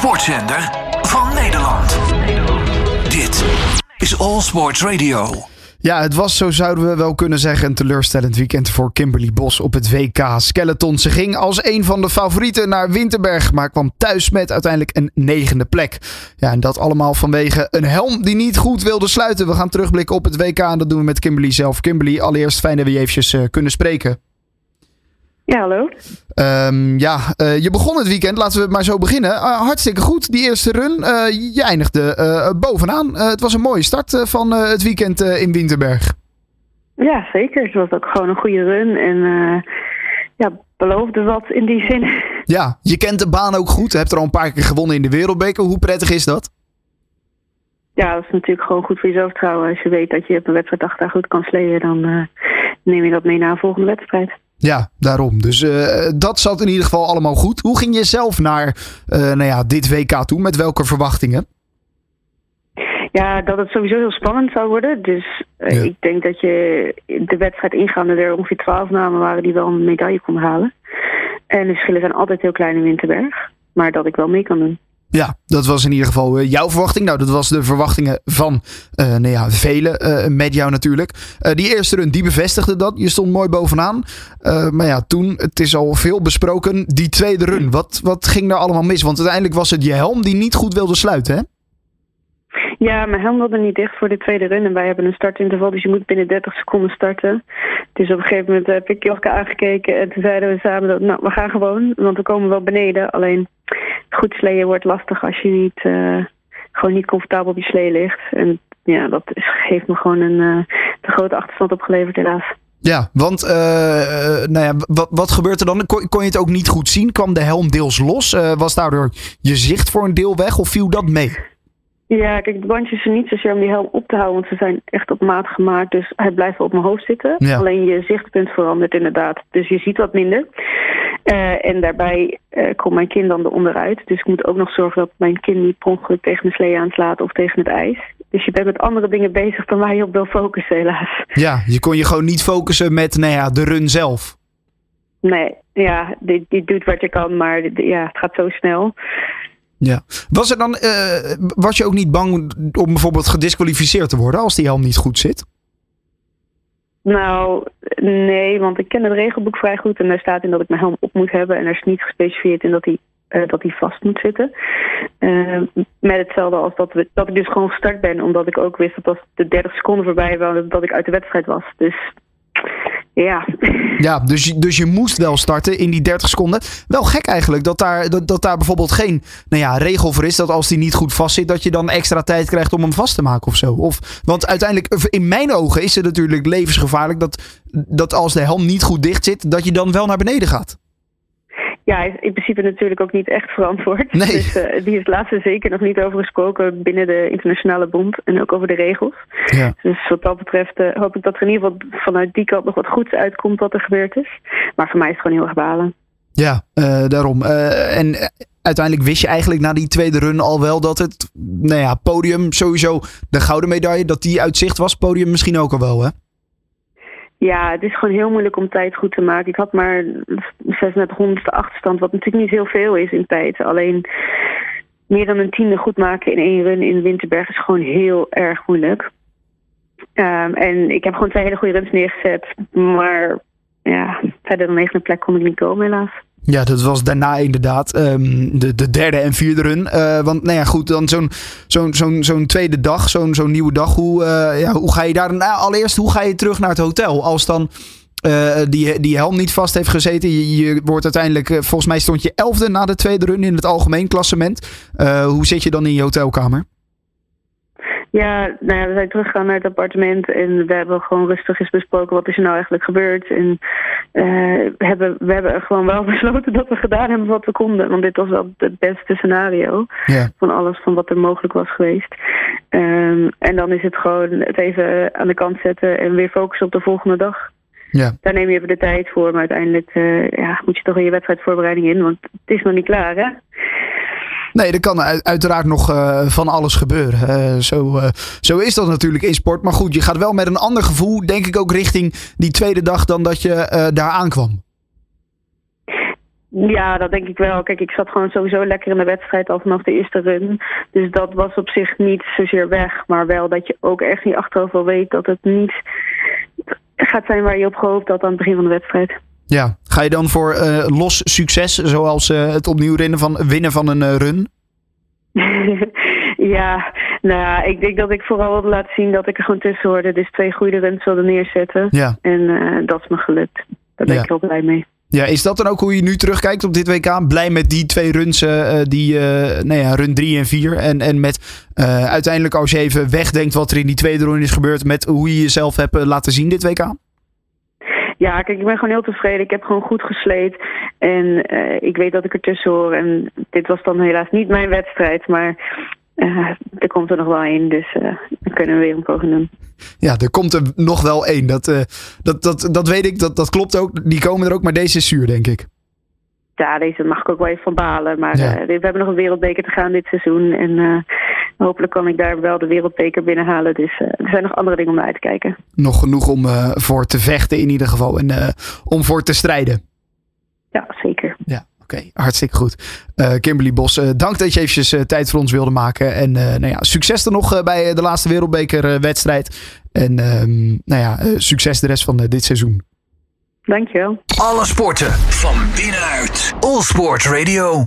sportzender van Nederland. Dit is All Sports Radio. Ja, het was, zo zouden we wel kunnen zeggen, een teleurstellend weekend voor Kimberly Bos op het WK Skeleton. Ze ging als een van de favorieten naar Winterberg, maar kwam thuis met uiteindelijk een negende plek. Ja, en dat allemaal vanwege een helm die niet goed wilde sluiten. We gaan terugblikken op het WK en dat doen we met Kimberly zelf. Kimberly, allereerst fijn dat we je eventjes uh, kunnen spreken. Ja, hallo. Um, ja, uh, je begon het weekend, laten we maar zo beginnen. Uh, hartstikke goed, die eerste run. Uh, je eindigde bovenaan. het was een mooie start van het weekend in Winterberg. Ja, zeker. Het was ook gewoon een goede run. En ja, beloofde wat in die zin. Ja, je kent de baan ook goed. Je hebt er al een paar keer gewonnen in de Wereldbeker. Hoe prettig is dat? Ja, dat is natuurlijk gewoon goed voor je zelfvertrouwen. Als je weet dat je op een wedstrijd achter goed kan sleeën, dan neem je dat mee naar een volgende wedstrijd. Ja, daarom. Dus uh, dat zat in ieder geval allemaal goed. Hoe ging je zelf naar uh, nou ja, dit WK toe? Met welke verwachtingen? Ja, dat het sowieso heel spannend zou worden. Dus uh, ja. ik denk dat je de wedstrijd ingaande er ongeveer twaalf namen waren die wel een medaille kon halen. En de verschillen zijn altijd heel klein in Winterberg. Maar dat ik wel mee kan doen. Ja, dat was in ieder geval uh, jouw verwachting. Nou, dat was de verwachtingen van uh, nou ja, velen uh, met jou natuurlijk. die eerste run, die bevestigde dat. Je stond mooi bovenaan. maar ja, toen, het is al veel besproken, die tweede run. Wat, wat ging daar allemaal mis? Want uiteindelijk was het je helm die niet goed wilde sluiten, hè? Ja, mijn helm wilde niet dicht voor de tweede run. En wij hebben een startinterval, dus je moet binnen 30 seconden starten. Dus op een gegeven moment heb ik Joske aangekeken. En toen zeiden we samen, dat, nou, we gaan gewoon. Want we komen wel beneden. Alleen goed sleeën wordt lastig als je niet, uh, gewoon niet comfortabel op je slee ligt. En ja, dat is, heeft me gewoon een uh, te grote achterstand opgeleverd helaas. Ja, want uh, nou ja, wat, wat gebeurt er dan? Kon, kon, je het ook niet goed zien? Kwam de helm deels los? was daardoor je zicht voor een deel weg of viel dat mee? Ja, kijk, de bandjes zijn niet zozeer om die helm op te houden, want ze zijn echt op maat gemaakt. Dus hij blijft wel op mijn hoofd zitten. Ja. Alleen je zichtpunt verandert inderdaad. Dus je ziet wat minder. Uh, en daarbij uh, komt mijn kind dan eronderuit. Dus ik moet ook nog zorgen dat mijn kind niet per ongeluk tegen mijn slee aanslaat of tegen het ijs. Dus je bent met andere dingen bezig dan waar je op wil focussen, helaas. Ja, je kon je gewoon niet focussen met nou ja, de run zelf. Nee, ja, die, die doet wat je kan, maar ja, het gaat zo snel. Ja. Was, er dan, uh, was je ook niet bang om bijvoorbeeld gedisqualificeerd te worden als die helm niet goed zit? Nou, nee, want ik ken het regelboek vrij goed en daar staat in dat ik mijn helm op moet hebben en er is niet gespecificeerd in dat hij uh, dat hij vast moet zitten. Uh, met hetzelfde als dat, dat ik dus gewoon gestart ben, omdat ik ook wist dat als de 30 seconden voorbij waren, dat ik uit de wedstrijd was. Dus ja. Ja, dus, dus je moest wel starten in die 30 seconden. Wel gek eigenlijk dat daar, dat, dat daar bijvoorbeeld geen nou ja, regel voor is. Dat als die niet goed vast zit, dat je dan extra tijd krijgt om hem vast te maken of zo. Of, want uiteindelijk, in mijn ogen is het natuurlijk levensgevaarlijk dat, dat als de helm niet goed dicht zit, dat je dan wel naar beneden gaat ja, in principe natuurlijk ook niet echt verantwoord. Nee. Dus uh, die is laatste zeker nog niet over gesproken binnen de internationale bond en ook over de regels. Ja. Dus wat dat betreft uh, hoop ik dat er in ieder geval vanuit die kant nog wat goeds uitkomt wat er gebeurd is. Maar voor mij is het gewoon heel erg balen. Ja, uh, daarom. en uiteindelijk wist je eigenlijk na die tweede run al wel dat het nou ja, podium sowieso de gouden medaille, dat die uitzicht was. Podium misschien ook al wel, hè? Ja, het is gewoon heel moeilijk om tijd goed te maken. Ik had maar 3600ste achterstand, wat natuurlijk niet heel veel is in tijd. Alleen meer dan een tiende goed maken in één run in Winterberg is gewoon heel erg moeilijk. Um, en ik heb gewoon twee hele goede runs neergezet. Maar ja, verder dan negende plek kon ik niet komen helaas. Ja, dat was daarna inderdaad um, de, de derde en vierde run. Uh, want nou ja, goed, dan zo'n zo'n zo'n zo'n tweede dag, zo'n zo'n nieuwe dag. Hoe, uh, ja, hoe ga je daar... Nou, allereerst, hoe ga je terug naar het hotel? Als dan uh, die, die helm niet vast heeft gezeten. Je, je wordt uiteindelijk... volgens mij stond je elfde na de tweede run in het algemeen klassement. hoe zit je dan in je hotelkamer? Ja, nou ja, we zijn teruggegaan naar het appartement en we hebben gewoon rustig eens besproken wat is er nou eigenlijk gebeurd. En uh, hebben, we hebben gewoon wel besloten dat we gedaan hebben wat we konden. Want dit was wel het beste scenario ja. van alles van wat er mogelijk was geweest. Um, en dan is het gewoon het even aan de kant zetten en weer focussen op de volgende dag. Ja. Daar neem je even de tijd voor, maar uiteindelijk uh, ja, moet je toch in je wedstrijdvoorbereiding in, want het is nog niet klaar hè. Nee, er kan uiteraard nog uh, van alles gebeuren. Uh, zo, uh, zo is dat natuurlijk in sport. Maar goed, je gaat wel met een ander gevoel, denk ik, ook richting die tweede dag dan dat je daar aankwam. Ja, dat denk ik wel. Kijk, ik zat gewoon sowieso lekker in de wedstrijd al vanaf de eerste run. Dus dat was op zich niet zozeer weg. Maar wel dat je ook echt niet achteraf wel weet dat het niet gaat zijn waar je op gehoopt had aan het begin van de wedstrijd. Ja, ga je dan voor uh, los succes, zoals uh, het opnieuw winnen van, winnen van een uh, run? ja, nou ik denk dat ik vooral wil laten zien dat ik er gewoon tussen hoorde. Dus twee goede runs wilde neerzetten. Ja. En dat is me gelukt. Daar ben Ja. ik heel blij mee. Ja, is dat dan ook hoe je nu terugkijkt op dit WK? Blij met die twee runs, eh, die, eh, nou ja, run 3 en 4. En, en met eh, uiteindelijk als je even wegdenkt wat er in die tweede run is gebeurd. Met hoe je jezelf hebt eh, laten zien dit WK. Ja, kijk, ik ben gewoon heel tevreden. Ik heb gewoon goed gesleed. En eh, ik weet dat ik ertussen hoor. En dit was dan helaas niet mijn wedstrijd. Maar eh, er komt er nog wel één. Dus eh, dan kunnen we weer een poging doen. Ja, er komt er nog wel één. Dat, dat, dat, dat weet ik, dat, dat klopt ook. Die komen er ook, maar deze is zuur, denk ik. Ja, deze mag ik ook wel even van balen. Maar Ja. we hebben nog een wereldbeker te gaan dit seizoen. En hopelijk kan ik daar wel de wereldbeker binnenhalen. Dus eh, er zijn nog andere dingen om naar uit te kijken. Nog genoeg om eh, voor te vechten in ieder geval. En eh, om voor te strijden. Ja, zeker. Ja, oké. Hartstikke goed. Eh, Kimberly Bos, eh, dank dat je eventjes tijd voor ons wilde maken. En eh, nou ja, succes er nog eh, bij de laatste wereldbekerwedstrijd. en ehm, nou ja, eh, succes de rest van dit seizoen. Dankjewel. Alle sporten van binnenuit. All Sport Radio.